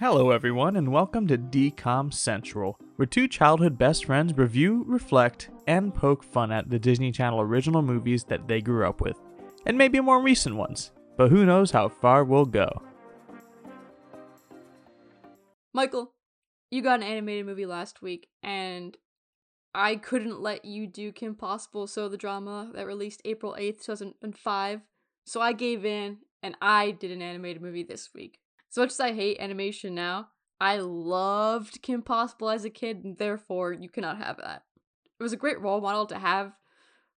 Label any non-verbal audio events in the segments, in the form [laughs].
Hello, everyone, and welcome to DCOM Central, where two childhood best friends review, reflect, and poke fun at the Disney Channel original movies that they grew up with, and maybe more recent ones, but who knows how far we'll go. Michael, you got an animated movie last week, and I couldn't let you do Kim Possible So the Drama that released April 8th, 2005. So I gave in, and I did an animated movie this week. As much as I hate animation now, I loved Kim Possible as a kid, and therefore you cannot have that. It was a great role model to have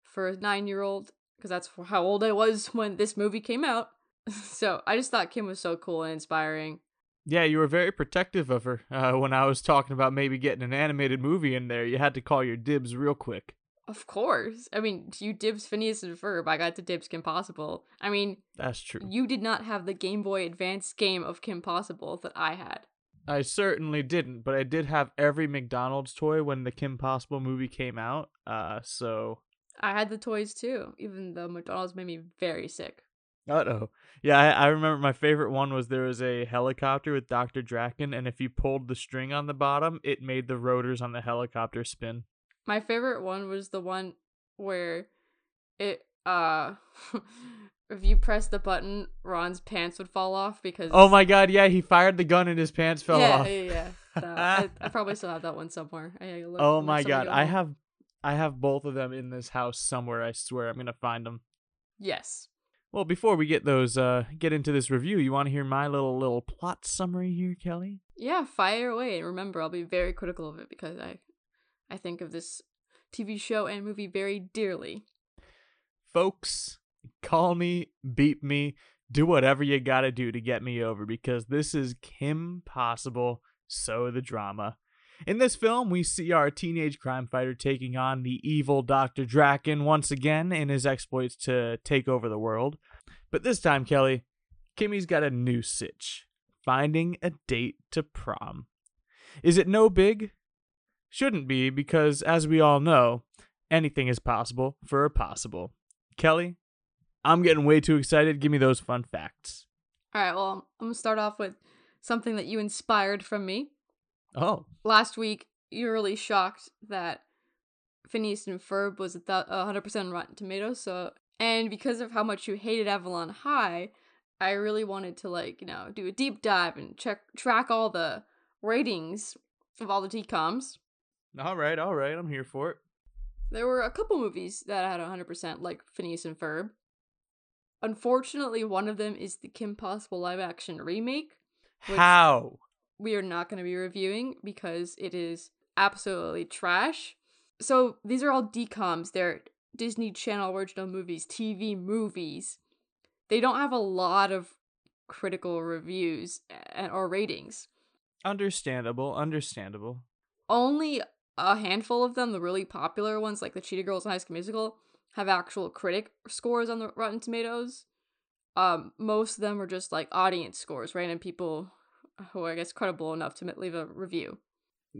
for a nine year old, because that's how old I was when this movie came out. [laughs] So I just thought Kim was so cool and inspiring. Yeah, you were very protective of her uh, when I was talking about maybe getting an animated movie in there. You had to call your dibs real quick. Of course. I mean, you dibs Phineas and Ferb. I got to dibs Kim Possible. I mean, That's true. you did not have the Game Boy Advance game of Kim Possible that I had. I certainly didn't, but I did have every McDonald's toy when the Kim Possible movie came out. Uh, so I had the toys too, even though McDonald's made me very sick. Uh oh. Yeah, I, I remember my favorite one was there was a helicopter with Dr. Drakken, and if you pulled the string on the bottom, it made the rotors on the helicopter spin. My favorite one was the one where it uh [laughs] if you press the button, Ron's pants would fall off because Oh my god, yeah, he fired the gun and his pants fell yeah, off. Yeah, yeah, That- I, I probably still have that one somewhere. I gotta look- Oh my god, go I have I have both of them in this house somewhere, I swear. I'm going to find them. Yes. Well, before we get those uh get into this review, you want to hear my little little plot summary here, Kelly? Yeah, fire away. And remember, I'll be very critical of it because I I think of this TV show and movie very dearly. folks, call me, beat me, do whatever you gotta do to get me over because this is Kim Possible, so the drama. In this film, we see our teenage crime fighter taking on the evil Dr. Drakken once again in his exploits to take over the world. But this time, Kelly, Kimmy's got a new sitch finding a date to prom. Is it no big? Shouldn't be, because as we all know, anything is possible for a possible. Kelly, I'm getting way too excited. Give me those fun facts. All right, well, I'm gonna start off with something that you inspired from me. Oh, Last week, you were really shocked that Phineas and Ferb was a th- 100% Rotten Tomatoes. So, and because of how much you hated Avalon High, I really wanted to like you know do a deep dive and check track all the ratings of all the DComs. All right, all right. I'm here for it. There were a couple movies that had 100% like Phineas and Ferb. Unfortunately, one of them is the Kim Possible live action remake. Which- How? we are not going to be reviewing because it is absolutely trash. So these are all DComs. They're Disney Channel original movies, TV movies. They don't have a lot of critical reviews or ratings. Understandable, understandable. Only a handful of them, the really popular ones like the Cheetah Girls and High School Musical, have actual critic scores on the Rotten Tomatoes. Um, most of them are just like audience scores, random people who are, I guess credible enough to leave a review.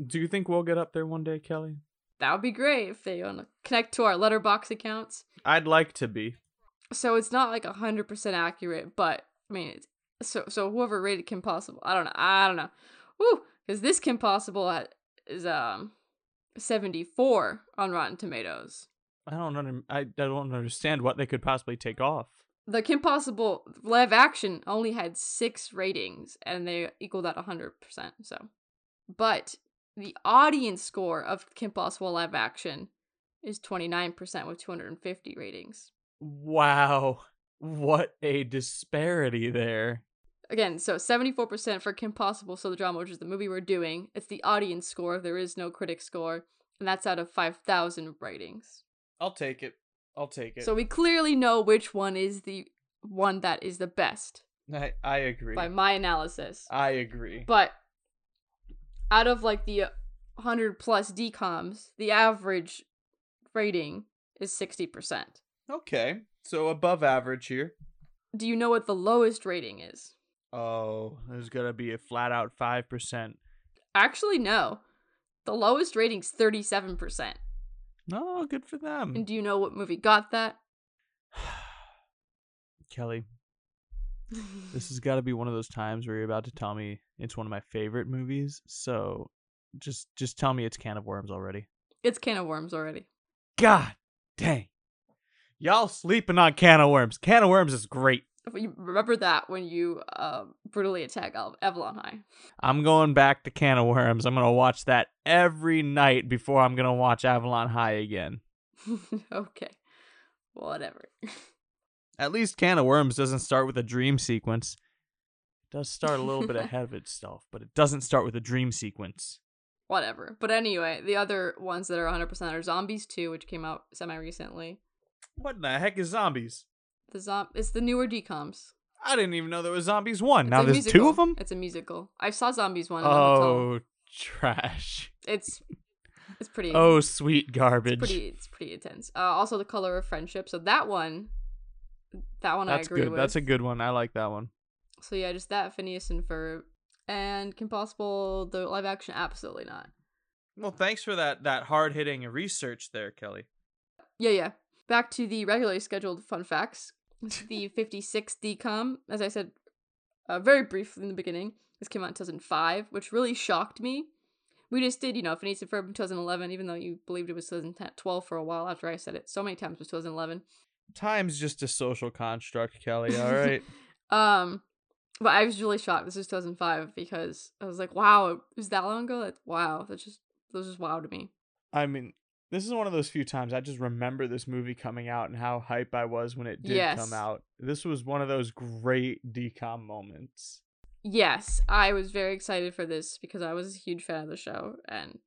Do you think we'll get up there one day, Kelly? That would be great if they want to connect to our Letterboxd accounts. I'd like to be. So it's not like hundred percent accurate, but I mean, it's, so so whoever rated Kim Possible, I don't know, I don't know, woo, because this Kim Possible is um seventy four on Rotten Tomatoes. I don't under, I, I don't understand what they could possibly take off. The Kim Possible live action only had six ratings, and they equaled that hundred percent. So, but the audience score of Kim Possible live action is twenty nine percent with two hundred and fifty ratings. Wow. What a disparity there. Again, so 74% for Kim Possible, So the Drama, which is the movie we're doing. It's the audience score. There is no critic score. And that's out of 5,000 ratings. I'll take it. I'll take it. So we clearly know which one is the one that is the best I, I agree. by my analysis. I agree. But out of like the 100 plus DComs, the average rating is 60%. Okay. So above average here. Do you know what the lowest rating is? Oh, there's gonna be a flat out five percent. Actually, no. The lowest rating's 37%. No, good for them. And do you know what movie got that? [sighs] Kelly, This has got to be one of those times where you're about to tell me it's one of my favorite movies. So just just tell me it's Can of Worms already. it's can of worms already. God dang. Y'all sleeping on Can of Worms. Can of Worms is great. Remember that when you uh, brutally attack Al- Avalon High. I'm going back to Can of Worms. I'm going to watch that every night before I'm going to watch Avalon High again. [laughs] okay. Whatever. [laughs] At least Can of Worms doesn't start with a dream sequence. It does start a little bit [laughs] ahead of itself, but it doesn't start with a dream sequence. Whatever. But anyway, the other ones that are 100% are Zombies 2, which came out semi recently. What in the heck is zombies? The zom- It's the newer DComs. I didn't even know there was zombies one. It's now there's musical. two of them. It's a musical. I saw Zombies 1 in the hotel. Oh, trash. It's it's pretty Oh, sweet it's garbage. pretty it's pretty intense. Uh, also the color of friendship. So that one that one That's I agree good. with. That's a good one. I like that one. So yeah, just that Phineas and Ferb. And Kim Possible, the live action, absolutely not. Well, thanks for that that hard hitting research there, Kelly. Yeah, yeah. Back to the regularly scheduled fun facts. The 56 DCOM, as I said uh, very briefly in the beginning. This came out in 2005, which really shocked me. We just did, you know, and Ferb in 2011, even though you believed it was 2012 for a while after I said it so many times it was 2011. Time's just a social construct, Kelly. All right. [laughs] Um, but I was really shocked. This is 2005 because I was like, wow, it was that long ago? Like, wow, that's just, that was just wow to me. I mean, this is one of those few times I just remember this movie coming out and how hype I was when it did Yes. come out. This was one of those great DCOM moments. Yes, I was very excited for this because I was a huge fan of the show and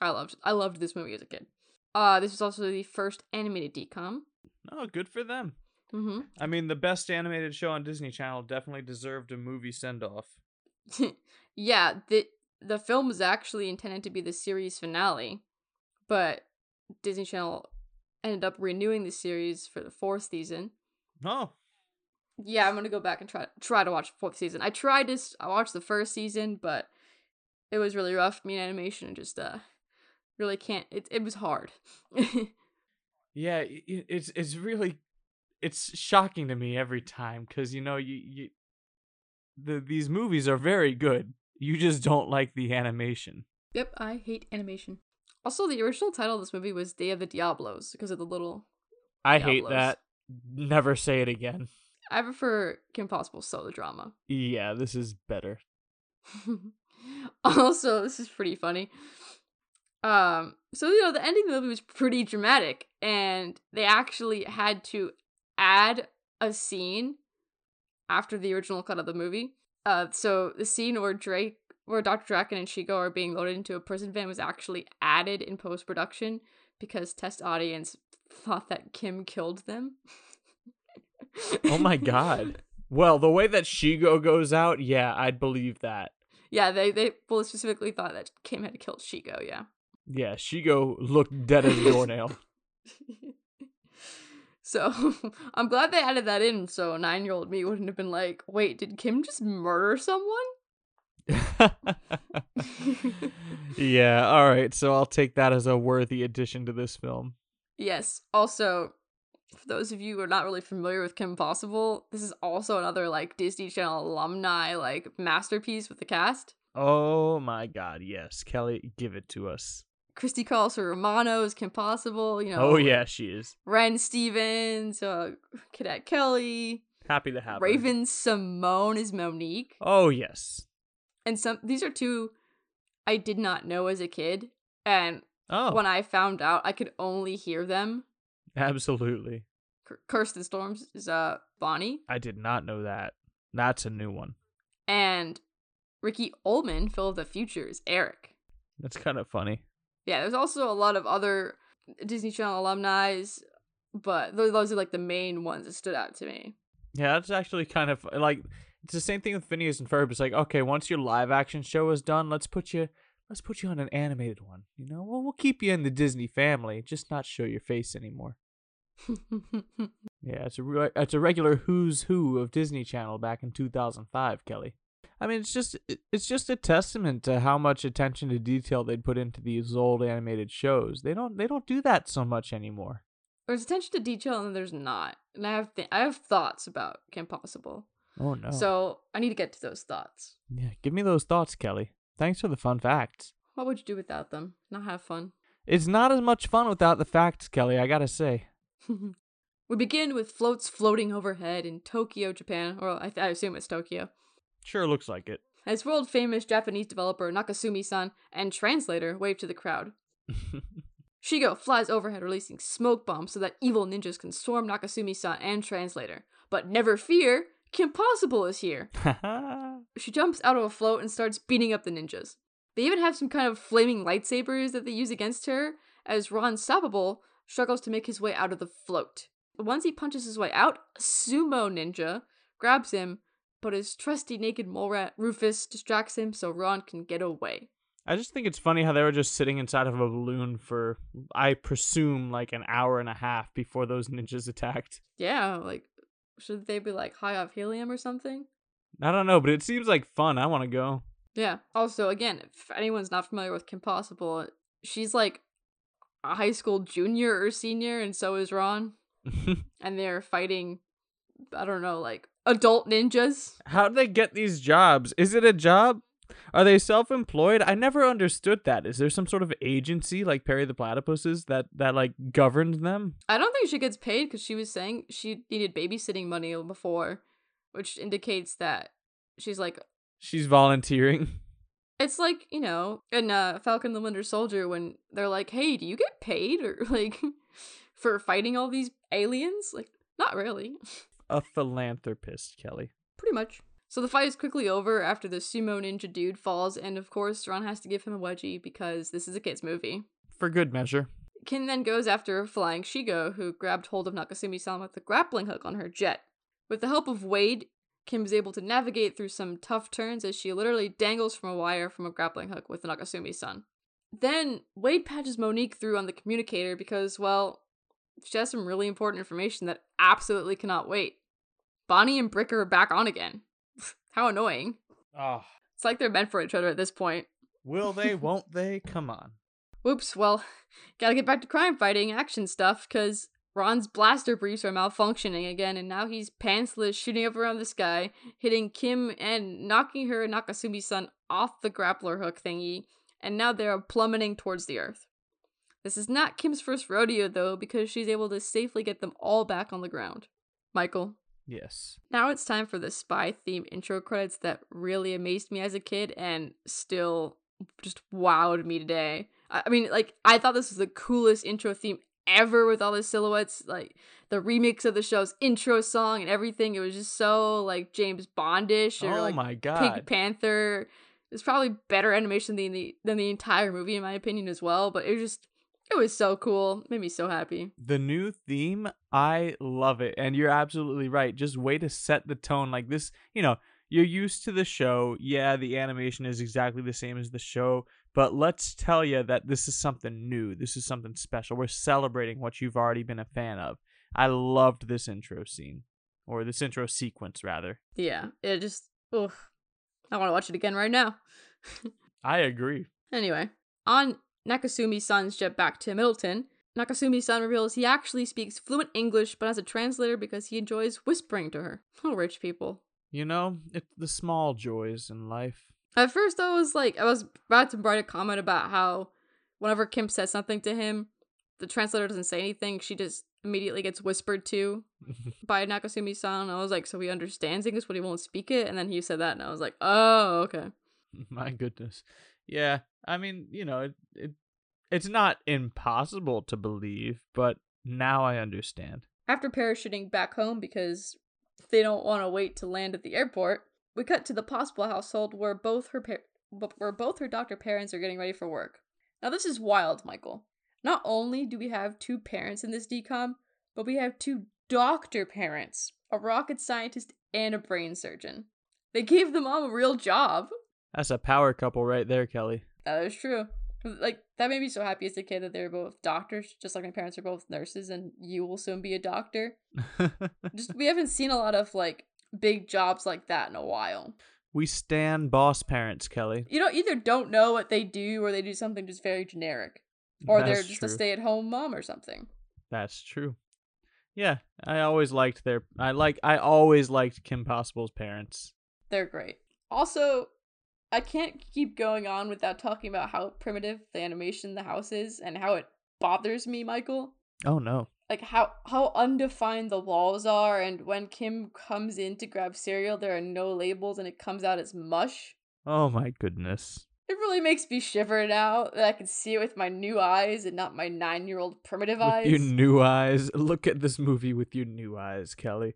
I loved I loved this movie as a kid. Uh this was also the first animated DCOM. Oh, good for them. Mm-hmm. I mean, the best animated show on Disney Channel definitely deserved a movie send off. [laughs] yeah, the the film was actually intended to be the series finale, but Disney Channel ended up renewing the series for the fourth season. Oh, Yeah, I'm gonna go back and try try to watch the fourth season. I tried this. I watched the first season, but it was really rough. Me and animation and just uh really can't. It it was hard. [laughs] yeah. i- i- It's it's really it's shocking to me every time because you know you you the these movies are very good. You just don't like the animation. yep, I hate animation. Also, the original title of this movie was Day of the Diablos because of the little. I hate that. Never say it again. I prefer Kim Possible solo drama. Yeah, this is better. [laughs] also, this is pretty funny. Um, so you know, the ending of the movie was pretty dramatic, and they actually had to add a scene after the original cut of the movie. Uh, so the scene where Drake, where Dr. Drakken and Shego are being loaded into a prison van was actually added in post production because test audience thought that Kim killed them. Oh my [laughs] god. Well, the way that Shego goes out, yeah, I'd believe that. Yeah, they they well specifically thought that Kim had killed Shego. Yeah. Yeah, Shego looked dead as a doornail. [laughs] so [laughs] I'm glad they added that in, so nine year old me wouldn't have been like, "Wait, did Kim just murder someone?" [laughs] yeah, all right. So I'll take that as a worthy addition to this film. yes. Also, for those of you who are not really familiar with Kim Possible, this is also another like Disney Channel alumni like masterpiece with the cast. Oh my god, yes. Kelly, give it to us. Christy Carlson Romano is Kim Possible. You know. Oh yeah, she is. Ren Stevens, uh, Cadet Kelly, Happy to have her. Raven Simone is Monique. Oh yes. And some these are two I did not know as a kid, and Oh, when I found out, I could only hear them. absolutely. K- Kirsten Storms is uh Bonnie, I did not know that. That's a new one. and Ricky Ullman, Phil of the Future, is Eric. That's kind of funny. Yeah, there's also a lot of other Disney Channel alumni, but tho- those are like the main ones that stood out to me. Yeah, that's actually kind of like it's the same thing with Phineas and Ferb. It's like, okay, once your live action show is done, let's put you let's put you on an animated one. You know, well, we'll keep you in the Disney family, just not show your face anymore. [laughs] Yeah, it's a re- it's a regular who's who of Disney Channel back in 2005, Kelly. I mean, it's just it's just a testament to how much attention to detail they'd put into these old animated shows. They don't they don't do that so much anymore. there's attention to detail, and there's not. And I have th- I have thoughts about Kim Possible. Oh no. So I need to get to those thoughts. yeah, give me those thoughts, Kelly. Thanks for the fun facts. What would you do without them? Not have fun. It's not as much fun without the facts, Kelly. I gotta say. [laughs] we begin with floats floating overhead in Tokyo, Japan, or I, I assume it's Tokyo. Sure looks like it. As world famous Japanese developer Nakasumi san and translator wave to the crowd. [laughs] Shego flies overhead, releasing smoke bombs so that evil ninjas can storm Nakasumi san and translator. But never fear, Kim Possible is here. [laughs] She jumps out of a float and starts beating up the ninjas. They even have some kind of flaming lightsabers that they use against her, as Ron Stoppable struggles to make his way out of the float. Once he punches his way out, a sumo ninja grabs him, but his trusty naked mole rat Rufus distracts him so Ron can get away. I just think it's funny how they were just sitting inside of a balloon for, I presume, like an hour and a half before those ninjas attacked. Yeah, like, should they be like high off helium or something? I don't know, but it seems like fun. I want to go. Yeah. Also, again, if anyone's not familiar with Kim Possible, she's like a high school junior or senior, and so is Ron. [laughs] and they're fighting, I don't know, like adult ninjas. How do they get these jobs? Is it a job? Are they self-employed? I never understood that. Is there some sort of agency like Perry the Platypuses that that like governs them? I don't think she gets paid because she was saying she needed babysitting money before, which indicates that she's like She's volunteering. [laughs] It's like, you know, in uh, Falcon the Winter Soldier when they're like, hey, do you get paid? Or [laughs] like, for fighting all these aliens? Like, not really. [laughs] A philanthropist, Kelly. Pretty much. So the fight is quickly over after the sumo ninja dude falls, and of course, Ron has to give him a wedgie because this is a kid's movie. For good measure. Kin then goes after flying Shego, who grabbed hold of Nakasumi san with the grappling hook on her jet. With the help of Wade, Kim is able to navigate through some tough turns as she literally dangles from a wire from a grappling hook with Nakasumi san. Then Wade patches Monique through on the communicator because, well, she has some really important information that absolutely cannot wait. Bonnie and Brick are back on again. How annoying. Oh. It's like they're meant for each other at this point. Will they, [laughs] won't they? Come on. Whoops, well, [laughs] gotta get back to crime fighting action stuff, because Ron's blaster briefs are malfunctioning again, and now he's pantsless, shooting up around the sky, hitting Kim and knocking her and Nakasumi san off the grappler hook thingy, and now they are plummeting towards the earth. This is not Kim's first rodeo, though, because she's able to safely get them all back on the ground. Michael. Yes. Now it's time for the spy theme intro credits that really amazed me as a kid and still just wowed me today. I mean, like, I thought this was the coolest intro theme ever with all the silhouettes, like the remix of the show's intro song and everything. It was just so like James Bondish or oh like my god. Pink Panther. It's probably better animation than the than the entire movie in my opinion as well. But it was just it was so cool. Made me so happy. The new theme, I love it. And you're absolutely right. Just way to set the tone like this, you know, you're used to the show. Yeah, the animation is exactly the same as the show, but let's tell you that this is something new. This is something special. We're celebrating what you've already been a fan of. I loved this intro scene, or this intro sequence, rather. Yeah, it just, ugh. I want to watch it again right now. [laughs] I agree. Anyway, on Nakasumi san's jet back to Middleton, Nakasumi san reveals he actually speaks fluent English but has a translator because he enjoys whispering to her. [laughs] Oh, rich people. You know, it's the small joys in life. At first, I was like, I was about to write a comment about how whenever Kim says something to him, the translator doesn't say anything. She just immediately gets whispered to [laughs] by Nakasumi san. I was like, so he understands English, but he won't speak it. And then he said that, and I was like, oh, okay. [laughs] My goodness. Yeah, I mean, you know, it, it it's not impossible to believe, but now I understand. After parachuting back home because they don't want to wait to land at the airport, we cut to the possible household where both her par- where both her doctor parents are getting ready for work. Now this is wild, Michael. Not only do we have two parents in this DCOM, but we have two doctor parents, a rocket scientist and a brain surgeon. They gave the mom a real job. That's a power couple right there, Kelly. That is true. Like that made me so happy as a kid that they're both doctors, just like my parents are both nurses, and you will soon be a doctor. [laughs] just we haven't seen a lot of like big jobs like that in a while. We stand boss parents, Kelly. You know, either don't know what they do or they do something just very generic. Or That's they're just true. a stay at home mom or something. That's true. Yeah, I always liked their. I like. I always liked Kim Possible's parents. They're great. Also, I can't keep going on without talking about how primitive the animation in the house is and how it bothers me, Michael. Oh no. Like how how undefined the walls are and when Kim comes in to grab cereal there are no labels and it comes out as mush. Oh my goodness. It really makes me shiver now that I can see it with my new eyes and not my 9-year-old primitive With eyes. your new eyes. Look at this movie with your new eyes, Kelly.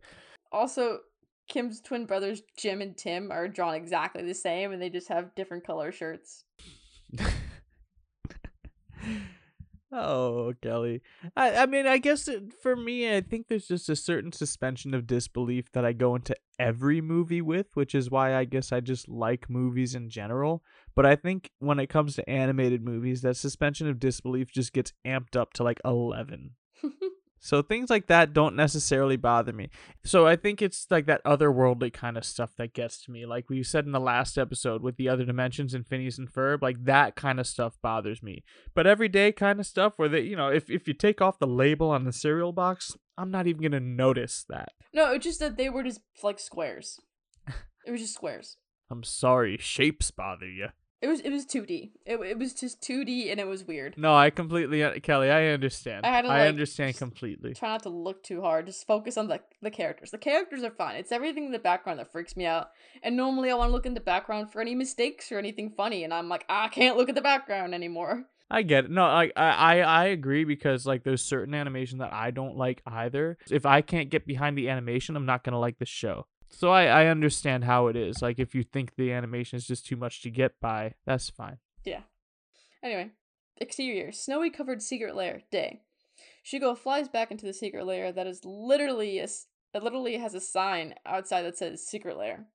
Also, Kim's twin brothers Jim and Tim are drawn exactly the same and they just have different color shirts. [laughs] oh, Kelly. I, I mean, I guess it, for me, I think there's just a certain suspension of disbelief that I go into every movie with, which is why I guess I just like movies in general. But I think when it comes to animated movies, that suspension of disbelief just gets amped up to like 11. [laughs] So things like that don't necessarily bother me. So I think it's like that otherworldly kind of stuff that gets to me. Like we said in the last episode with the other dimensions and Phineas and Ferb, like that kind of stuff bothers me. But everyday kind of stuff where they, you know, if if you take off the label on the cereal box, I'm not even gonna notice that. no, it's just that they were just like squares. [laughs] It was just squares. I'm sorry, shapes bother you. It was it was 2D. It, it was just 2D and it was weird. No, I completely uh, Kelly. I understand. I had to, I understand completely. Try not to look too hard. Just focus on the the characters. The characters are fine. It's everything in the background that freaks me out. And normally I want to look in the background for any mistakes or anything funny, and I'm like, ah, I can't look at the background anymore. I get it. No, I, I I agree because like there's certain animation that I don't like either. If I can't get behind the animation, I'm not gonna like the show. So I I understand how it is. Like if you think the animation is just too much to get by, that's fine. Yeah. Anyway, exterior snowy covered secret lair day. Shego flies back into the secret lair that is literally a, literally has a sign outside that says secret lair.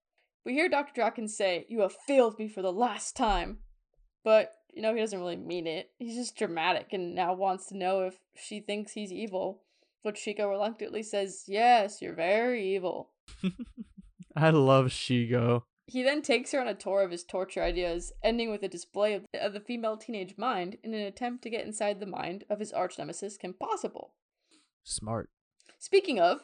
We hear Dr. Drakken say, "You have failed me for the last time," but you know he doesn't really mean it. He's just dramatic and now wants to know if she thinks he's evil. But Shego reluctantly says, "Yes, you're very evil." [laughs] I love Shego. He then takes her on a tour of his torture ideas, ending with a display of, of the female teenage mind in an attempt to get inside the mind of his arch nemesis, Kim Possible. Smart. Speaking of,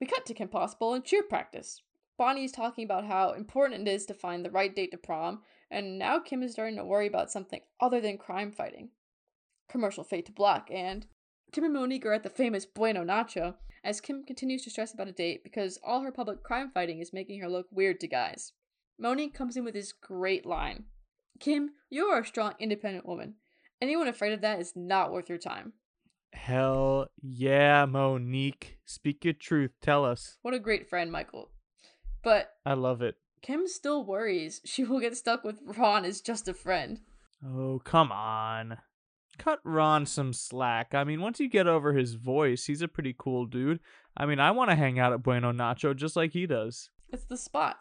we cut to Kim Possible in cheer practice. Bonnie is talking about how important it is to find the right date to prom, and now Kim is starting to worry about something other than crime fighting. Commercial fade to black, and Kim and Monique are at the famous Bueno Nacho as Kim continues to stress about a date because all her public crime fighting is making her look weird to guys. Monique comes in with this great line Kim, you are a strong, independent woman. Anyone afraid of that is not worth your time. Hell yeah, Monique. Speak your truth. Tell us. What a great friend, Michael. But I love it. Kim still worries she will get stuck with Ron as just a friend. Oh, come on. Cut Ron some slack. I mean, once you get over his voice, he's a pretty cool dude. I mean, I want to hang out at Bueno Nacho just like he does. It's the spot.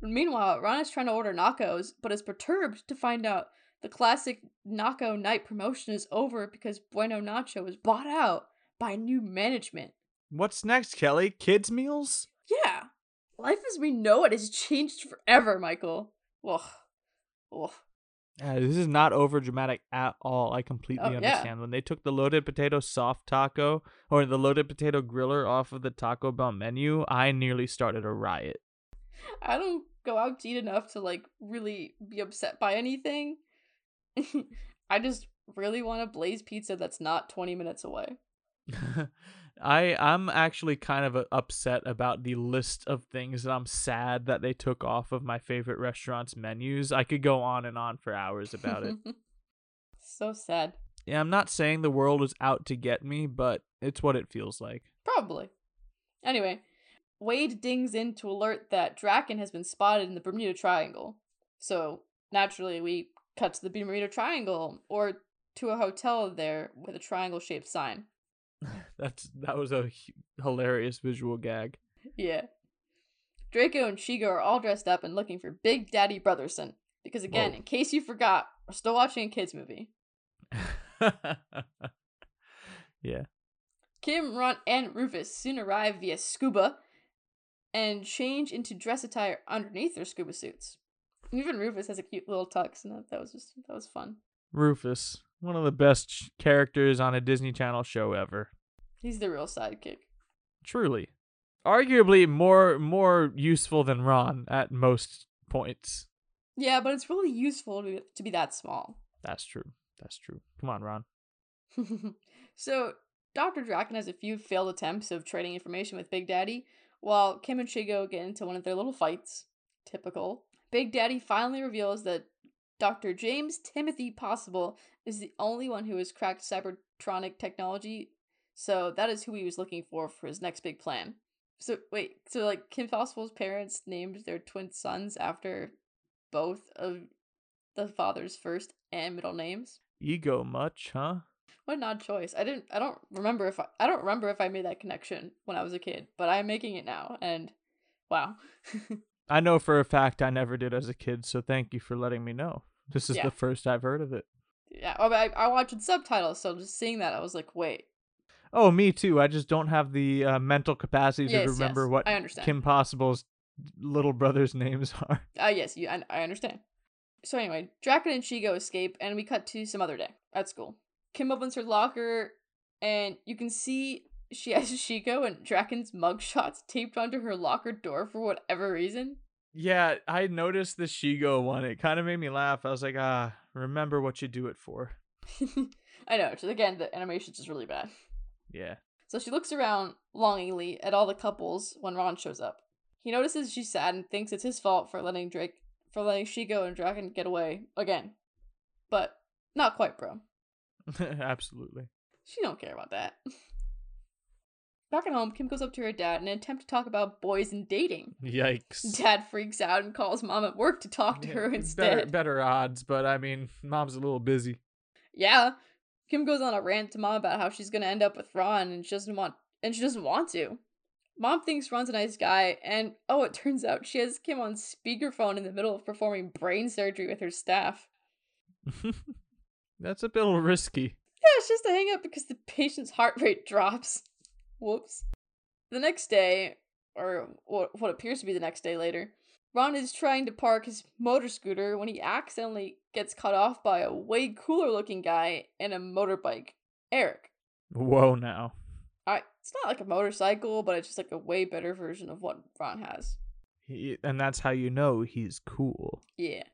Meanwhile, Ron is trying to order nachos, but is perturbed to find out the classic Nacho night promotion is over because Bueno Nacho was bought out by new management. What's next, Kelly? Kids' meals? Yeah, life as we know it has changed forever, Michael. Ugh. Ugh. Yeah, this is not over dramatic at all. I completely Oh, yeah. understand. When they took the loaded potato soft taco or the loaded potato griller off of the Taco Bell menu, I nearly started a riot. I don't go out to eat enough to like really be upset by anything. [laughs] I just really want a Blaze pizza that's not 20 minutes away. [laughs] I I'm actually kind of uh, upset about the list of things that I'm sad that they took off of my favorite restaurants menus. I could go on and on for hours about it. [laughs] so sad. Yeah, I'm not saying the world is out to get me, but it's what it feels like. Probably. Anyway, Wade dings in to alert that Drakken has been spotted in the Bermuda Triangle. So, naturally, we cut to the Bermuda Triangle or to a hotel there with a triangle shaped sign. [laughs] That's that was a h- hilarious visual gag. Yeah. Draco and Shego are all dressed up and looking for Big Daddy Brotherson. Because, again, Whoa. in case you forgot, we're still watching a kids' movie. [laughs] yeah. Kim, Ron, and Rufus soon arrive via scuba and change into dress attire underneath their scuba suits. Even Rufus has a cute little tux, and that, that was just that was fun. Rufus, one of the best characters on a Disney Channel show ever. He's the real sidekick. Truly. Arguably more more useful than Ron at most points. Yeah, but it's really useful to be, to be that small. That's true. That's true. Come on, Ron. [laughs] so, Dr. Drakken has a few failed attempts of trading information with Big Daddy, while Kim and Shego get into one of their little fights. Typical. Big Daddy finally reveals that Dr. James Timothy Possible is the only one who has cracked cybertronic technology, so that is who he was looking for for his next big plan. So, wait, so like Kim Possible's parents named their twin sons after both of the father's first and middle names? Ego much, huh? What an odd choice. I didn't I don't remember if I I don't remember if I made that connection when I was a kid, but I'm making it now and wow. [laughs] I know for a fact I never did as a kid, so thank you for letting me know. This is Yeah. the first I've heard of it. yeah, oh, I I watched with subtitles, so just seeing that I was like, wait. Oh, me too. I just don't have the uh, mental capacity to remember yes, what I understand. Kim Possible's little brother's [laughs] names are. Ah, yes, you I, I understand. So anyway, Drakken and Shego escape and we cut to some other day at school. Kim opens her locker and you can see she has Shego and Drakken's mugshots taped onto her locker door for whatever reason. Yeah, I noticed the Shego one. It kind of made me laugh. I was like, ah, remember what you do it for. [laughs] I know, just again, the animation's just really bad. Yeah. So she looks around longingly at all the couples when Ron shows up. He notices she's sad and thinks it's his fault for letting Drake for letting Shego and Drakken get away again. But not quite, bro. [laughs] Absolutely. She don't care about that. [laughs] Back at home, Kim goes up to her dad in an attempt to talk about boys and dating. Yikes. Dad freaks out and calls mom at work to talk to Yeah, her instead. better odds, but I mean, mom's a little busy. Yeah. Kim goes on a rant to mom about how she's gonna end up with Ron and she doesn't want and she doesn't want to. Mom thinks Ron's a nice guy, and oh, it turns out she has Kim on speakerphone in the middle of performing brain surgery with her staff. [laughs] That's a bit risky. Yeah, it's just a hang up because the patient's heart rate drops. Whoops. The next day, or what what appears to be the next day later, Ron is trying to park his motor scooter when he accidentally gets cut off by a way cooler looking guy in a motorbike, Eric. Whoa, now. I it's not like a motorcycle, but it's just like a way better version of what Ron has. He, and that's how you know he's cool. Yeah.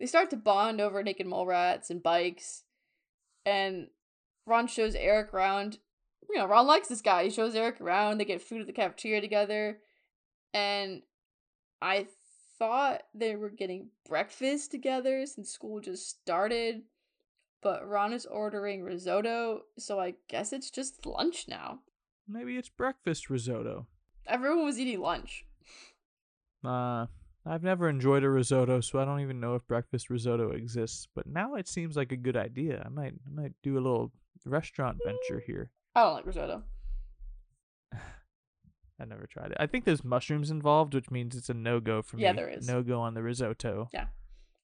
They start to bond over naked mole rats and bikes, and Ron shows Eric around. You know, Ron likes this guy. He shows Eric around. They get food at the cafeteria together, and I thought they were getting breakfast together since school just started, but Ron is ordering risotto, so I guess it's just lunch now. Maybe it's breakfast risotto. Everyone was eating lunch. Uh, I've never enjoyed a risotto, so I don't even know if breakfast risotto exists. But now it seems like a good idea. I might, I might do a little restaurant venture here. I don't like risotto. [sighs] I never tried it. I think there's mushrooms involved, which means it's a no go for me. Yeah, there is. No go on the risotto. Yeah.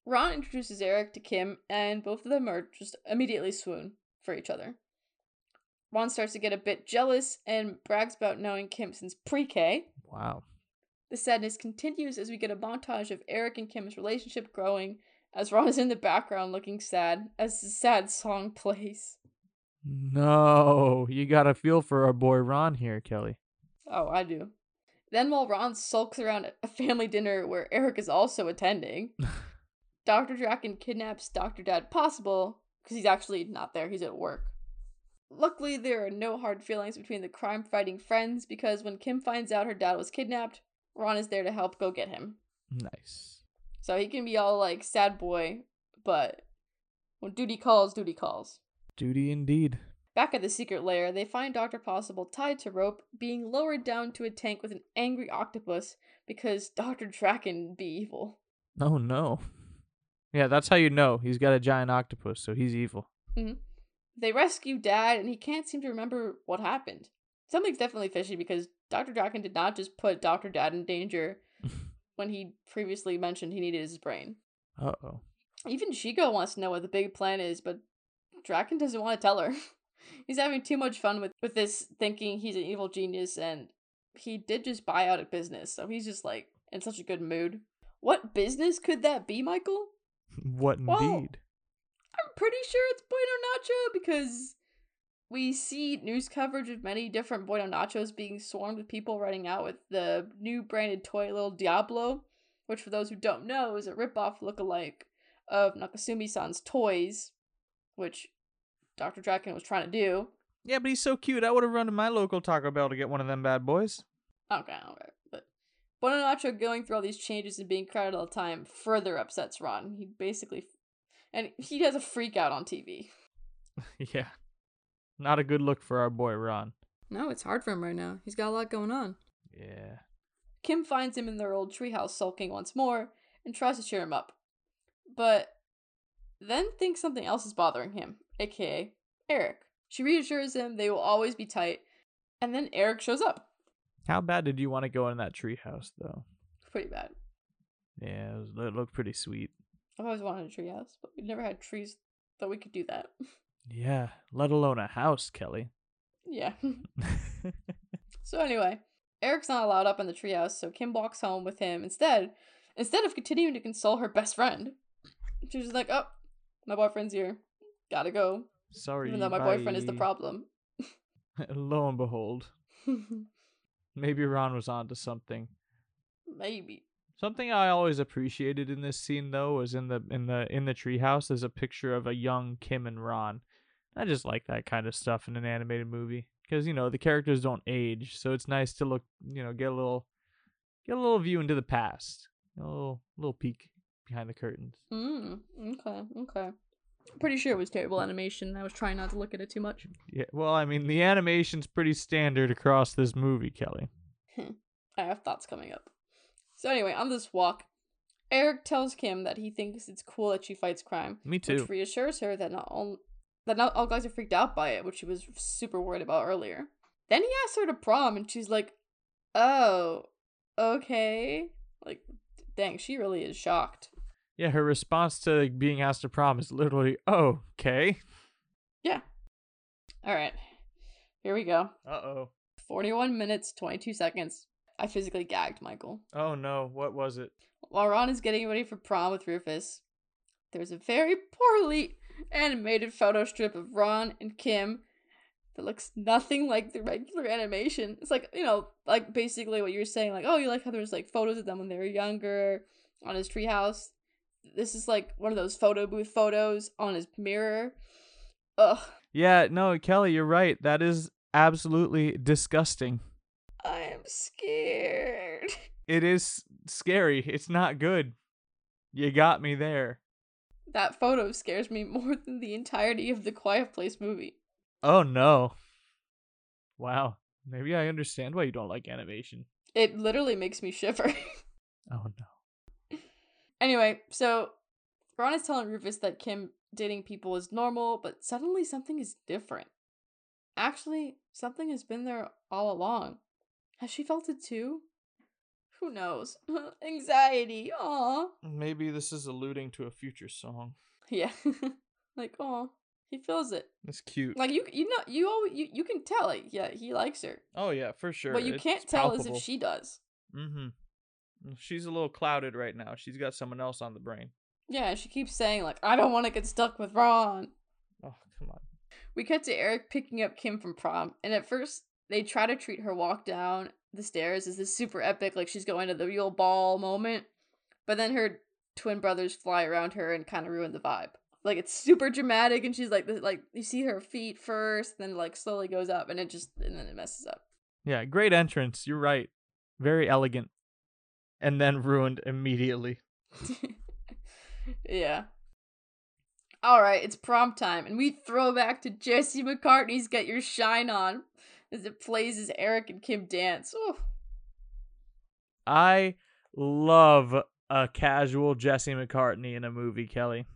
Ron introduces Eric to Kim, and both of them are just immediately swoon for each other. Ron starts to get a bit jealous and brags about knowing Kim since pre K. Wow. The sadness continues as we get a montage of Eric and Kim's relationship growing as Ron is in the background looking sad as the sad song [laughs] plays. No, you got to feel for our boy Ron here, Kelly. Oh, I do. Then, while Ron sulks around a family dinner where Eric is also attending, [laughs] Dr. Drakken kidnaps Dr. Dad Possible because he's actually not there, he's at work. Luckily, there are no hard feelings between the crime fighting friends because when Kim finds out her dad was kidnapped, Ron is there to help go get him. Nice. So he can be all like sad boy, but when duty calls, duty calls. Duty indeed. Back at the secret lair, they find Dr. Possible tied to rope, being lowered down to a tank with an angry octopus because Dr. Drakken be evil. Oh no. Yeah, that's how you know he's got a giant octopus, so he's evil. They rescue Dad, and he can't seem to remember what happened. Something's definitely fishy because Dr. Drakken did not just put Dr. Dad in danger [laughs] when he previously mentioned he needed his brain. Uh oh. Even Shego wants to know what the big plan is, but Drakken doesn't want to tell her. [laughs] He's having too much fun with, with this, thinking he's an evil genius, and he did just buy out a business, so he's just like in such a good mood. What business could that be, Michael? What Well, indeed? I'm pretty sure it's Bueno Nacho because we see news coverage of many different Bueno Nachos being swarmed with people running out with the new branded toy Little Diablo, which, for those who don't know, is a ripoff lookalike of Nakasumi san's toys, which Dr. Drakken was trying to do. Yeah, but he's so cute. I would have run to my local Taco Bell to get one of them bad boys. Okay, okay. But Bueno Nacho going through all these changes and being crowded all the time further upsets Ron. He basically. And he has a freak out on TV. [laughs] yeah. Not a good look for our boy Ron. No, it's hard for him right now. He's got a lot going on. Yeah. Kim finds him in their old treehouse sulking once more and tries to cheer him up. But then thinks something else is bothering him, aka Eric. She reassures him they will always be tight, and then Eric shows up. How bad did you want to go in that treehouse, though? Pretty bad. Yeah, it, was, it looked pretty sweet. I've always wanted a treehouse, but we never had trees that we could do that. Yeah, let alone a house, Kelly. yeah. [laughs] [laughs] so anyway, Eric's not allowed up in the treehouse, so Kim walks home with him instead. Instead of continuing to console her best friend, she's like, "Oh, my boyfriend's here. Gotta go." Sorry. Even though my boyfriend is the problem. [laughs] Lo and behold, [laughs] maybe Ron was onto something. Maybe. Something I always appreciated in this scene though was in the in the in the treehouse there's a picture of a young Kim and Ron. I just like that kind of stuff in an animated movie because you know the characters don't age, so it's nice to look you know get a little get a little view into the past, a little little peek behind the curtains. Mm, okay, okay. I'm pretty sure it was terrible animation. I was trying not to look at it too much. Yeah, well, I mean the animation's pretty standard across this movie, Kelly. [laughs] I have thoughts coming up. So anyway, on this walk, Eric tells Kim that he thinks it's cool that she fights crime, Me too. which reassures her that not all that not all guys are freaked out by it, which she was super worried about earlier. Then he asks her to prom, and she's like, "Oh, okay." Like, dang, she really is shocked. Yeah, her response to being asked to prom is literally, "Oh, okay." Yeah. All right, here we go. Uh oh. Forty-one minutes, twenty-two seconds. I physically gagged, Michael. Oh no, what was it? While Ron is getting ready for prom with Rufus, there's a very poorly animated photo strip of Ron and Kim that looks nothing like the regular animation. It's like, you know, like basically what you're saying, like, oh, you like how there's like photos of them when they were younger on his treehouse. This is like one of those photo booth photos on his mirror. Ugh. Yeah, no, Kelly, you're right. That is absolutely disgusting. I am scared. It is scary. It's not good. You got me there. That photo scares me more than the entirety of the Quiet Place movie. Oh no. Wow. Maybe I understand why you don't like animation. It literally makes me shiver. [laughs] Oh no. Anyway, so Ron is telling Rufus that Kim dating people is normal, but suddenly something is different. Actually, something has been there all along. Has she felt it too? Who knows? [laughs] Anxiety. Aw. Maybe this is alluding to a future song. [laughs] Yeah. [laughs] like, aw. He feels it. It's cute. Like you, you know, you always, you, you can tell. Like, yeah, he likes her. oh yeah, for sure. what you It's can't tell is if she does. Mm-hmm. She's a little clouded right now. She's got someone else on the brain. Yeah, she keeps saying like, I don't want to get stuck with Ron. Oh, come on. We cut to Eric picking up Kim from prom, and at first they try to treat her walk down the stairs as this super epic, like she's going to the real ball moment. But then her twin brothers fly around her and kind of ruin the vibe. Like it's super dramatic, and she's like, this- like you see her feet first, then like slowly goes up, and it just and then it messes up. Yeah, great entrance. You're right. Very elegant. And then ruined immediately. [laughs] yeah. All right, it's prom time, and we throw back to Jesse McCartney's "Get Your Shine On" as it plays as Eric and Kim dance. Oh, I love a casual Jesse McCartney in a movie, Kelly.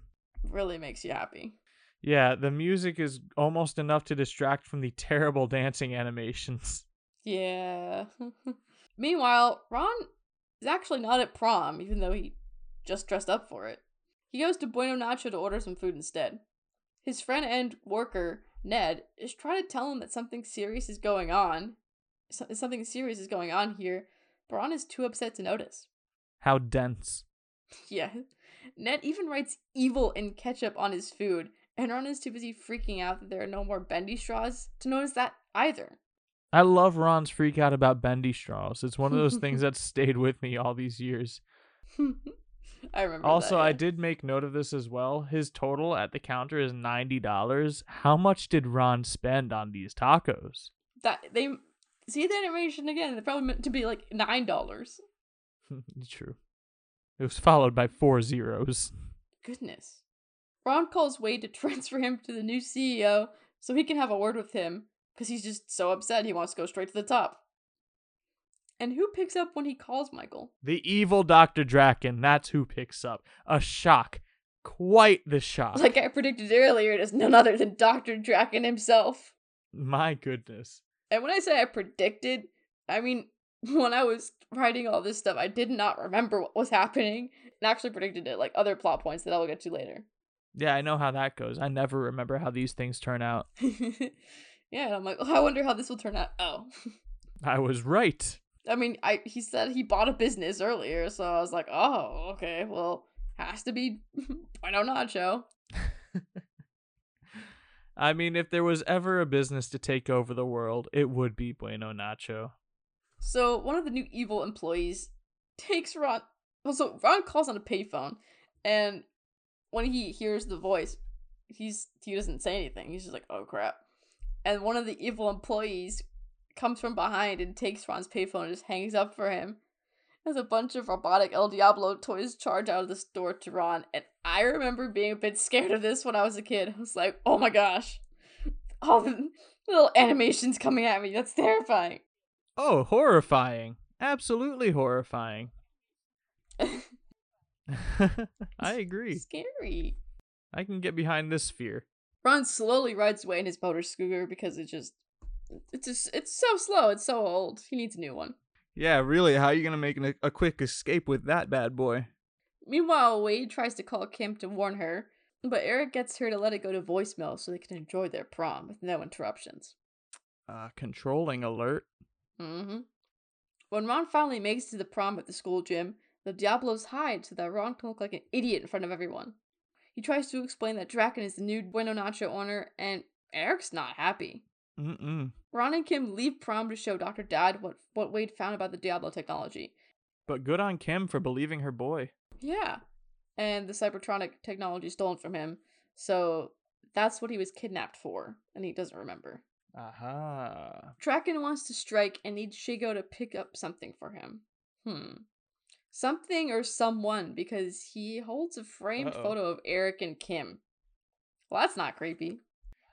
really makes you happy. Yeah, the music is almost enough to distract from the [laughs] terrible dancing animations. Yeah. [laughs] Meanwhile, Ron is actually not at prom, even though he just dressed up for it. He goes to Bueno Nacho to order some food instead. His friend and worker, Ned, is trying to tell him that something serious is going on. So- something serious is going on here, but Ron is too upset to notice. How dense. [laughs] Yeah. Ned even writes evil in ketchup on his food, And Ron is too busy freaking out that there are no more bendy straws to notice that either. I love Ron's freak out about bendy straws. It's one of those things [laughs] that stayed with me all these years. I remember. Also, that, I did make note of this as well. His total at the counter is ninety dollars. How much did Ron spend on these tacos? that they see the animation again. They're probably meant to be like nine dollars. [laughs] True. It was followed by four zeros. Goodness. Ron calls Wade to [laughs] transfer him to the new CEO so he can have a word with him because he's just so upset he wants to go straight to the top. And who picks up when he calls Michael? The evil Dr. Drakken, that's who picks up. A shock. Quite the shock. Like I predicted earlier, it is none other than Dr. Drakken himself. My goodness. And when I say I predicted, I mean [laughs] when I was writing all this stuff, I did not remember what was happening and actually predicted it, like other plot points that I will get to later. Yeah, I know how that goes. I never remember how these things turn out. [laughs] yeah, and I'm like, oh, I wonder how this will turn out. Oh. [laughs] I was right. I mean, I he said he bought a business earlier, so I was like, oh, okay, well, has to be [laughs] Bueno Nacho. [laughs] I mean, if there was ever a business to take over the world, it would be Bueno Nacho. So one of the new evil employees takes Ron. Well, so Ron calls on a payphone, and when he hears the voice, he's he doesn't say anything. He's just like, oh crap. And one of the evil employees comes from behind and takes Ron's payphone and just hangs up for him. As a bunch of robotic El Diablo toys charge out of the store to Ron, and I remember being a bit scared of this when I was a kid. I was like, oh my gosh, all the little animations coming at me. That's terrifying. Oh, horrifying. Absolutely horrifying. [laughs] [laughs] I agree. Scary. I can get behind this fear. Ron slowly rides away in his motor scooter because it just it's just it's so slow, it's so old. He needs a new one. Yeah, really, how are you to make an, a quick escape with that bad boy? Meanwhile, Wade tries to call Kim to warn her, but Eric gets her to let it go to voicemail so they can enjoy their prom with no interruptions. Uh, controlling alert. Mm-hmm. When Ron finally makes it to the prom at the school gym, the Diablos hide so that Ron can look like an idiot in front of everyone. He tries to explain that Drakken is the new Bueno Nacho owner, and Eric's not happy. Mm-mm. Ron and Kim leave prom to show Dr. Dad what, what Wade found about the Diablo technology. But good on Kim for believing her boy. Yeah. And the Cybertronic technology stolen from him. So that's what he was kidnapped for, and he doesn't remember. Aha. Drakken wants to strike and needs Shego to pick up something for him. Hmm. Something or someone, because he holds a framed Uh-oh. photo of Eric and Kim. Well, that's not creepy.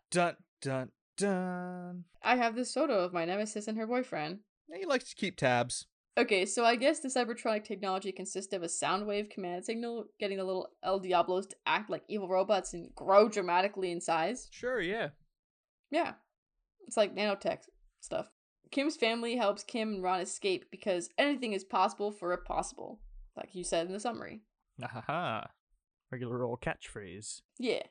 Dun, dun, dun. I have this photo of my nemesis and her boyfriend. Yeah, he likes to keep tabs. Okay, so I guess the Cybertronic technology consists of a sound wave command signal, getting the little El Diablos to act like evil robots and grow dramatically in size. Sure, yeah. Yeah. It's like nanotech stuff. Kim's family helps Kim and Ron escape because anything is possible for a possible, like you said in the summary. Ahaha. Regular old catchphrase. Yeah.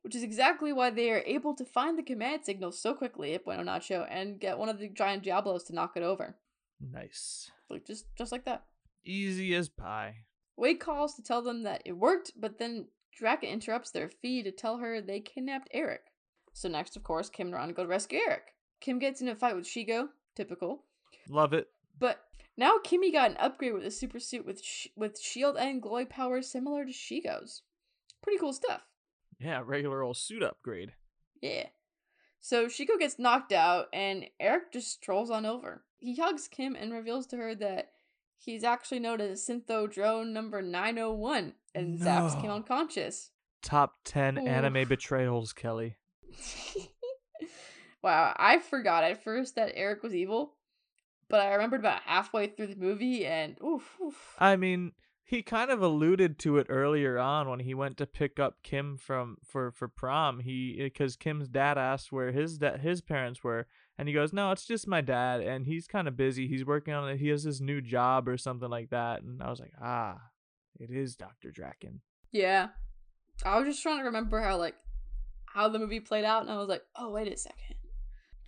Which is exactly why they are able to find the command signal so quickly at Bueno Nacho and get one of the giant Diablos to knock it over. Nice. Like just just like that. Easy as pie. Wade calls to tell them that it worked, but then Drakken interrupts their feed to tell her they kidnapped Eric. So next, of course, Kim and Ron go to rescue Eric. Kim gets in a fight with Shego, typical. Love it. But now Kimmy got an upgrade with a super suit with sh- with shield and glowy powers similar to Shego's. Pretty cool stuff. Yeah, regular old suit upgrade. Yeah. So Shego gets knocked out, and Eric just strolls on over. He hugs Kim and reveals to her that he's actually known as Syntho Drone number 901 and zaps Kim unconscious. Top 10 Oof. anime betrayals, Kelly. [laughs] wow, I forgot at first that Eric was evil, but I remembered about halfway through the movie, and oof, oof. I mean, he kind of alluded to it earlier on when he went to pick up Kim from for for prom. He because Kim's dad asked where his da- his parents were, and he goes, "No, it's just my dad, and he's kind of busy. He's working on it. He has his new job or something like that." And I was like, "Ah, it is Doctor Drakken." yeah. I was just trying to remember how like how the movie played out, and I was like, oh wait a second.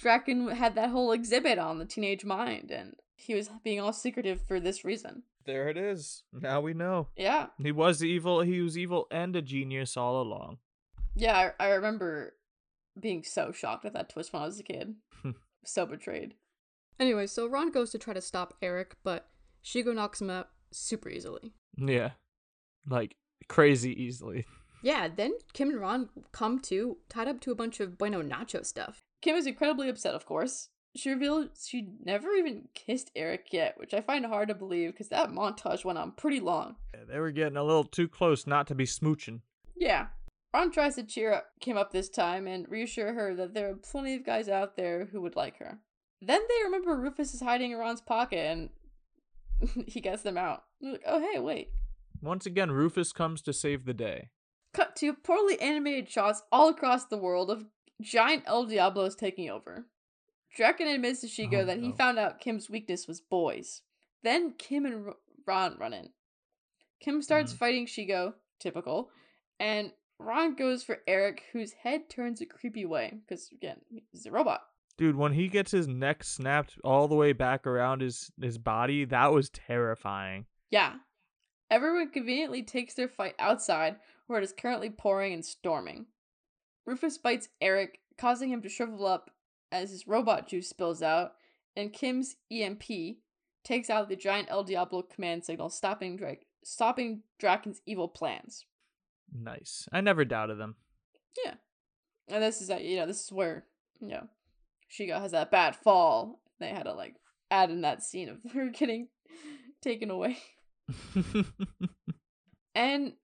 Drakken had that whole exhibit on the teenage mind, and he was being all secretive for this reason. There it is. Now we know Yeah. he was evil. He was evil and a genius all along. Yeah, I, I remember being so shocked at that twist when I was a kid. [laughs] so betrayed. Anyway, so Ron goes to try to stop Eric, but Shego knocks him out super easily. Yeah. Like crazy easily. Yeah, then Kim and Ron come to, tied up to a bunch of Bueno Nacho stuff. Kim is incredibly upset, of course. She revealed she never even kissed Eric yet, which I find hard to believe because that montage went on pretty long. Yeah, they were getting a little too close not to be smooching. Yeah. Ron tries to cheer up Kim up this time and reassure her that there are plenty of guys out there who would like her. Then they remember Rufus is hiding in Ron's pocket and [laughs] he gets them out. Like, oh, hey, wait. Once again, Rufus comes to save the day. Cut to poorly animated shots all across the world of giant El Diablo is taking over. Drakken admits to Shego Oh, that he no. found out Kim's weakness was boys. Then Kim and Ron run in. Kim starts Mhm. fighting Shego, typical, and Ron goes for Eric, whose head turns a creepy way, because again, he's a robot. Dude, when he gets his neck snapped all the way back around his his body, that was terrifying. Yeah. Everyone conveniently takes their fight outside, where it is currently pouring and storming. Rufus bites Eric, causing him to shrivel up as his robot juice spills out, and Kim's EMP takes out the giant El Diablo command signal, stopping Drake, stopping Drakken's evil plans. Nice. I never doubted them. Yeah, and this is uh, you know this is where you know Shego has that bad fall. They had to like add in that scene of [laughs] her getting taken away. [laughs] And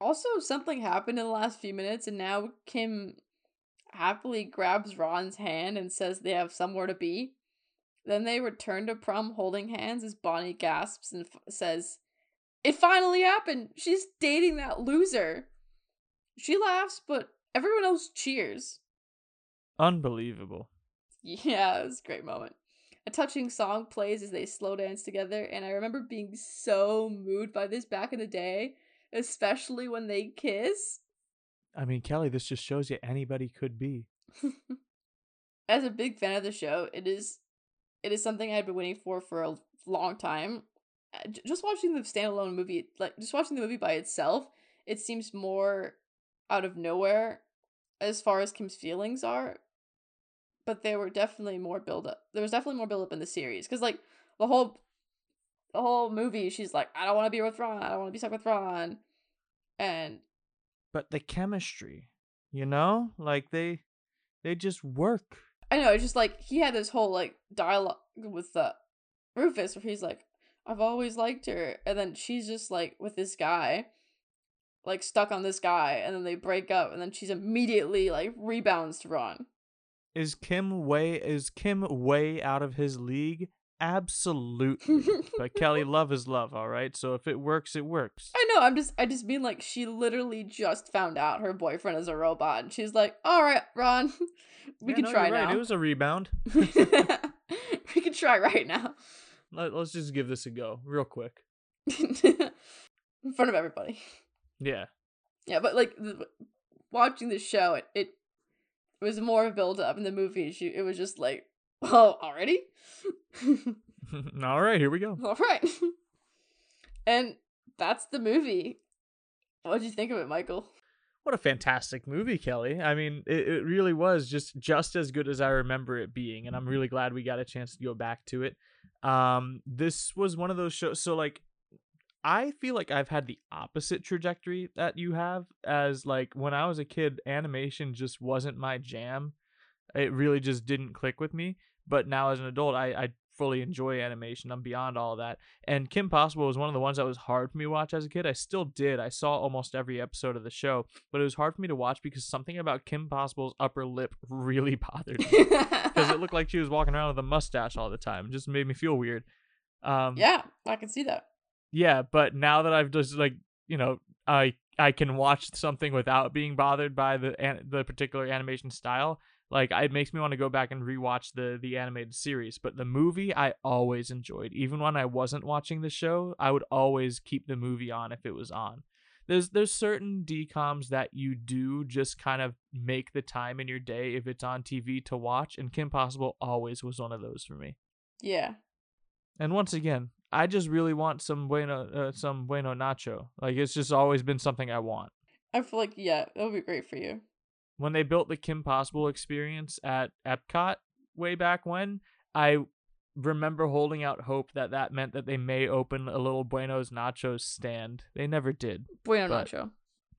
also, something happened in the last few minutes, and now Kim happily grabs Ron's hand and says they have somewhere to be. Then they return to prom holding hands as Bonnie gasps and f- says, It finally happened! She's dating that loser! She laughs, but everyone else cheers. Unbelievable. Yeah, it was a great moment. A touching song plays as they slow dance together, and I remember being so moved by this back in the day, especially when they kiss. I mean, Kelly, this just shows you anybody could be. [laughs] As a big fan of the show, it is it is something I've been waiting for for a long time. Uh, Just watching the standalone movie, like just watching the movie by itself, it seems more out of nowhere as far as Kim's feelings are. But there were definitely more build up. There was definitely more build up in the series because like the whole the whole movie, she's like, I don't want to be with Ron. I don't want to be stuck with Ron, and But the chemistry, you know? Like they they just work. I know, it's just like he had this whole like dialogue with uh, Rufus where he's like, I've always liked her. And then she's just like with this guy, like stuck on this guy. And then they break up. And then she's immediately like rebounds to Ron. Is Kim way is Kim way out of his league? Absolutely. but Kelly, [laughs] love is love, all right? So if it works, it works. I know, I'm just, I just mean like she literally just found out her boyfriend is a robot. And she's like, all right, Ron, [laughs] we Yeah, can no, try right. now. It was a rebound. [laughs] we can try right now. Let, let's just give this a go real quick. In front of everybody. Yeah. Yeah, but like the, watching the show, it, it was more of a build up in the movie. She, it was just like, oh, already? [laughs] [laughs] all right, here we go. All right. [laughs] and that's the movie. What'd you think of it, Michael? What a fantastic movie, Kelly. I mean, it, it really was just just as good as I remember it being, and I'm really glad we got a chance to go back to it. Um, this was one of those shows. So like, I feel like I've had the opposite trajectory that you have. As like when I was a kid, animation just wasn't my jam. It really just didn't click with me. But now as an adult, I, I fully enjoy animation. I'm beyond all that. And Kim Possible was one of the ones that was hard for me to watch as a kid. I still did. I saw almost every episode of the show, but it was hard for me to watch because something about Kim Possible's upper lip [laughs] really bothered me. Because it looked like she was walking around with a mustache all the time. It just made me feel weird. Um, yeah, I can see that. yeah, but now that I've just like you know I I can watch something without being bothered by the an- the particular animation style. Like it makes me want to go back and rewatch the the animated series. But the movie I always enjoyed. Even when I wasn't watching the show, I would always keep the movie on if it was on. There's there's certain DCOMs that you do just kind of make the time in your day if it's on TV to watch, and Kim Possible always was one of those for me. Yeah. And once again, I just really want some bueno, uh, some bueno nacho. Like it's just always been something I want. I feel like, yeah, it'll be great for you. When they built the Kim Possible experience at Epcot way back when, I remember holding out hope that that meant that they may open a little Bueno's Nachos stand. They never did. Bueno Nacho.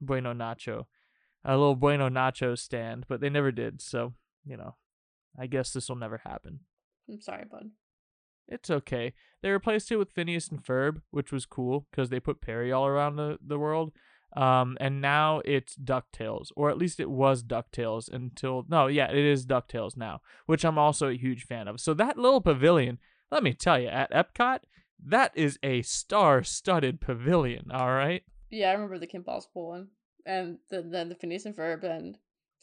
Bueno Nacho, a little Bueno Nacho stand, but they never did. So you know, I guess this will never happen. I'm sorry, bud. It's okay. They replaced it with Phineas and Ferb, which was cool because they put Perry all around the, the world. Um, and now it's DuckTales, or at least it was DuckTales until no, yeah, it is DuckTales now, which I'm also a huge fan of. So that little pavilion, let me tell you, at Epcot, that is a star-studded pavilion. All right. Yeah, I remember the Kim Possible one, and the, then the Phineas and Ferb, and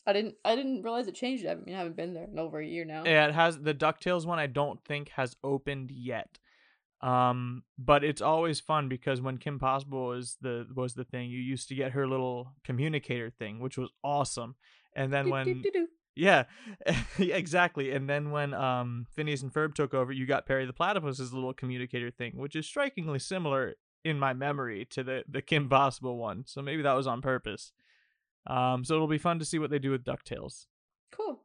I didn't I didn't realize it changed. I mean, I haven't been there in over a year now. Yeah, it has the DuckTales one. I don't think has opened yet. Um, but it's always fun because when Kim Possible was the was the thing, you used to get her little communicator thing, which was awesome. And then Do, when do, do, [laughs] yeah, exactly. And then when um Phineas and Ferb took over, you got Perry the Platypus's little communicator thing, which is strikingly similar in my memory to the the Kim Possible one. So maybe that was on purpose. Um, so it'll be fun to see what they do with Ducktales. Cool.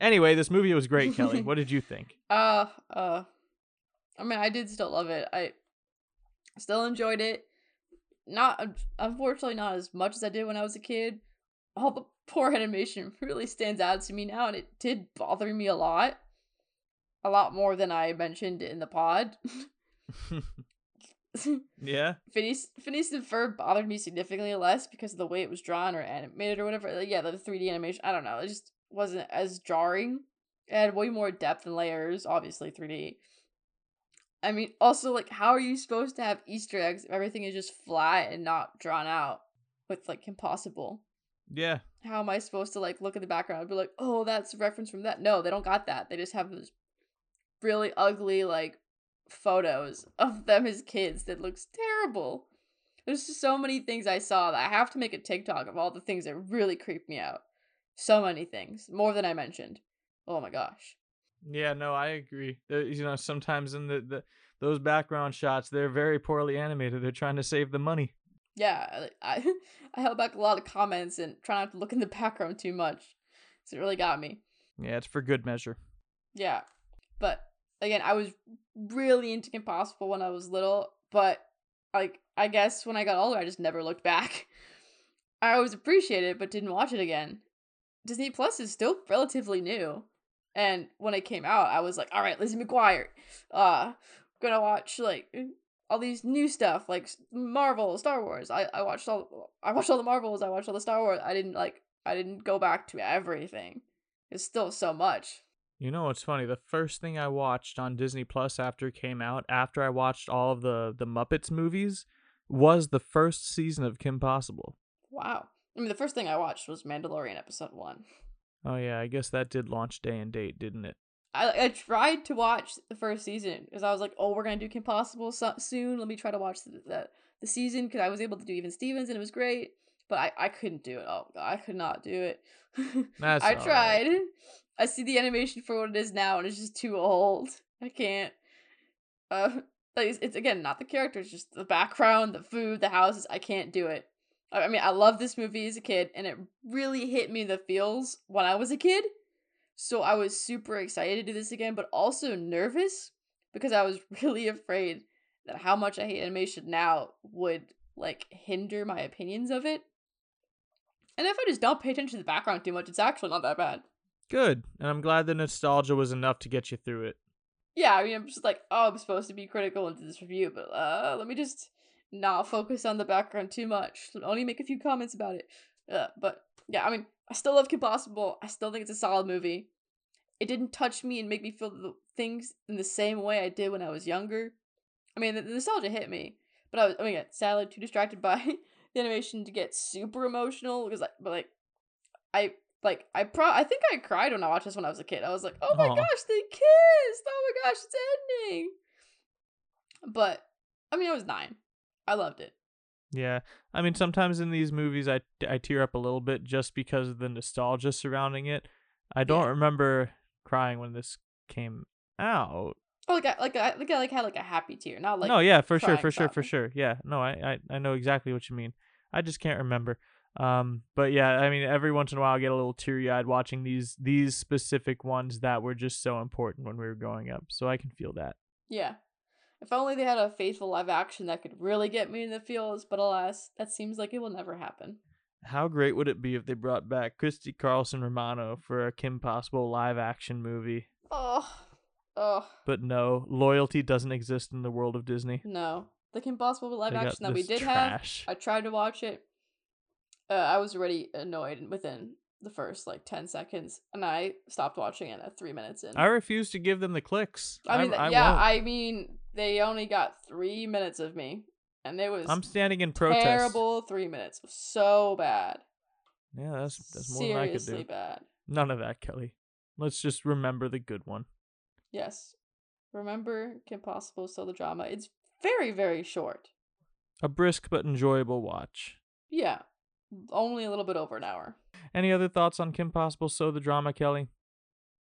Anyway, this movie was great, Kelly. [laughs] What did you think? Uh, uh, I mean, I did still love it. I still enjoyed it. Not, unfortunately, not as much as I did when I was a kid. All the [laughs] poor animation really stands out to me now, and it did bother me a lot. A lot more than I mentioned in the pod. [laughs] [laughs] yeah. Phineas, Phineas and Ferb bothered me significantly less because of the way it was drawn or animated or whatever. Like, yeah, the 3D animation, I don't know. It just wasn't as jarring. It had way more depth and layers, obviously 3D. I mean, also, like, how are you supposed to have Easter eggs if everything is just flat and not drawn out with, like, impossible? Yeah. How am I supposed to, like, look at the background and be like, oh, that's a reference from that? No, they don't got that. They just have those really ugly, like, photos [laughs] of them as kids that looks terrible. There's just so many things I saw that I have to make a TikTok of all the things that really creep me out. So many things, more than I mentioned. Oh my gosh. Yeah, no, I agree. Uh, you know, sometimes in the, the those background shots, they're very poorly animated. They're trying to save the money. Yeah, I [laughs] I held back a lot of comments and try not to look in the [laughs] background too much. So it really got me. Yeah, it's for good measure. Yeah. But again, I was really into Kim Possible when I was little, but like I guess when I got older I just never looked back. [laughs] I always appreciated it but didn't watch it again. Disney Plus is still relatively new. And when it came out, I was like, all right, Lizzie McGuire. Uh gonna watch like all these new stuff like Marvel, Star Wars. I, I watched all I watched all the Marvels, I watched all the Star Wars. I didn't like I didn't go back to everything. It's still so much. You know what's funny? The first thing I watched on Disney Plus after it came out, after I watched all of the the Muppets movies, was the first season of Kim Possible. Wow. I mean, the first thing I watched was Mandalorian episode one. Oh yeah, I guess that did launch day and date, didn't it? I, I tried to watch the first season because I was like, oh, we're gonna do Kim Possible so- soon. Let me try to watch the the, the season because I was able to do even Stevens and it was great, but I, I couldn't do it. Oh, I could not do it. [laughs] That's I all right. tried. I see the animation for what it is now, and it's just too old. I can't. Uh, [laughs] it's, it's again not the characters, just the background, the food, the houses. I can't do it. I, mean, I love this movie as a kid, and it really hit me in the feels when I was a kid. So I was super excited to do this again, but also nervous because I was [laughs] really afraid that how much I hate animation now would like hinder my opinions of it. And if I just don't pay attention to the background too much, it's actually not that bad. Good, and I'm glad the nostalgia was enough to get you through it. Yeah, I mean, I'm just like, oh, I'm supposed to be critical into this review, but uh, let me just not focus on the background too much. Only make a few comments about it. Uh, but yeah, I mean, I still love Kim Possible. I still think it's a solid movie. It didn't touch me and make me feel the things in the same way I did when I was younger. I mean, the, the nostalgia hit me, but I was, I mean, yeah, sadly too distracted [laughs] by the animation to get super emotional because, like, but like, I like I pro I think I cried when I watched this when I was a kid. I was like, oh my Aw. gosh, they kissed! Oh my gosh, it's ending. But I mean, I was nine. I loved it. Yeah, I mean sometimes in these movies I I tear up a little bit just because of the nostalgia surrounding it. I don't Yeah. remember crying when this came out. Oh, like I like I like I like had like a happy tear, not like no, yeah, for sure, for sure, for sure. Yeah, no, I, I I know exactly what you mean. I just can't remember. Um, but yeah, I mean, every once in a while I get a little teary eyed watching these these specific ones that were just so important when we were growing up. So I can feel that. Yeah. If only they had a faithful live action that could really get me in the feels, but alas, that seems like it will never happen. How great would it be if they brought back Christy Carlson Romano for a Kim Possible live action movie? Oh, oh But no, loyalty doesn't exist in the world of Disney. no! The Kim Possible live They action that we did have. I tried to watch it. Uh, I was already annoyed within the first like ten seconds, and I stopped watching it at three minutes in. I refuse to give them the clicks. I mean, I, I yeah. I mean, they only got three minutes of me, and it was I'm standing in protest. terrible. Three minutes, so bad. Yeah, that's that's more than I could Seriously do. bad. None of that, Kelly. Let's just remember the good one. Yes. Remember Kim Possible, so the drama. It's very, very short. A brisk but enjoyable watch. Yeah. Only a little bit over an hour. Any other thoughts on Kim Possible So the Drama, Kelly?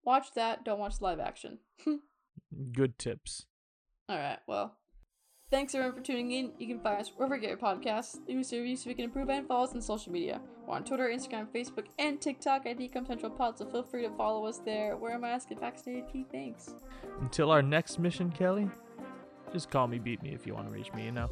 Watch that, don't watch live action. [laughs] Good tips. Alright, well. Thanks everyone for tuning in. You can find us wherever you get your podcasts, leave us a review so we can improve and follow us on social media. We're on Twitter, Instagram, Facebook, and TikTok at DCOM Central Pod, so feel free to follow us there. Wear a mask, get vaccinated, key thanks. Until our next mission, Kelly, just call me, beat me if you want to reach me, you know.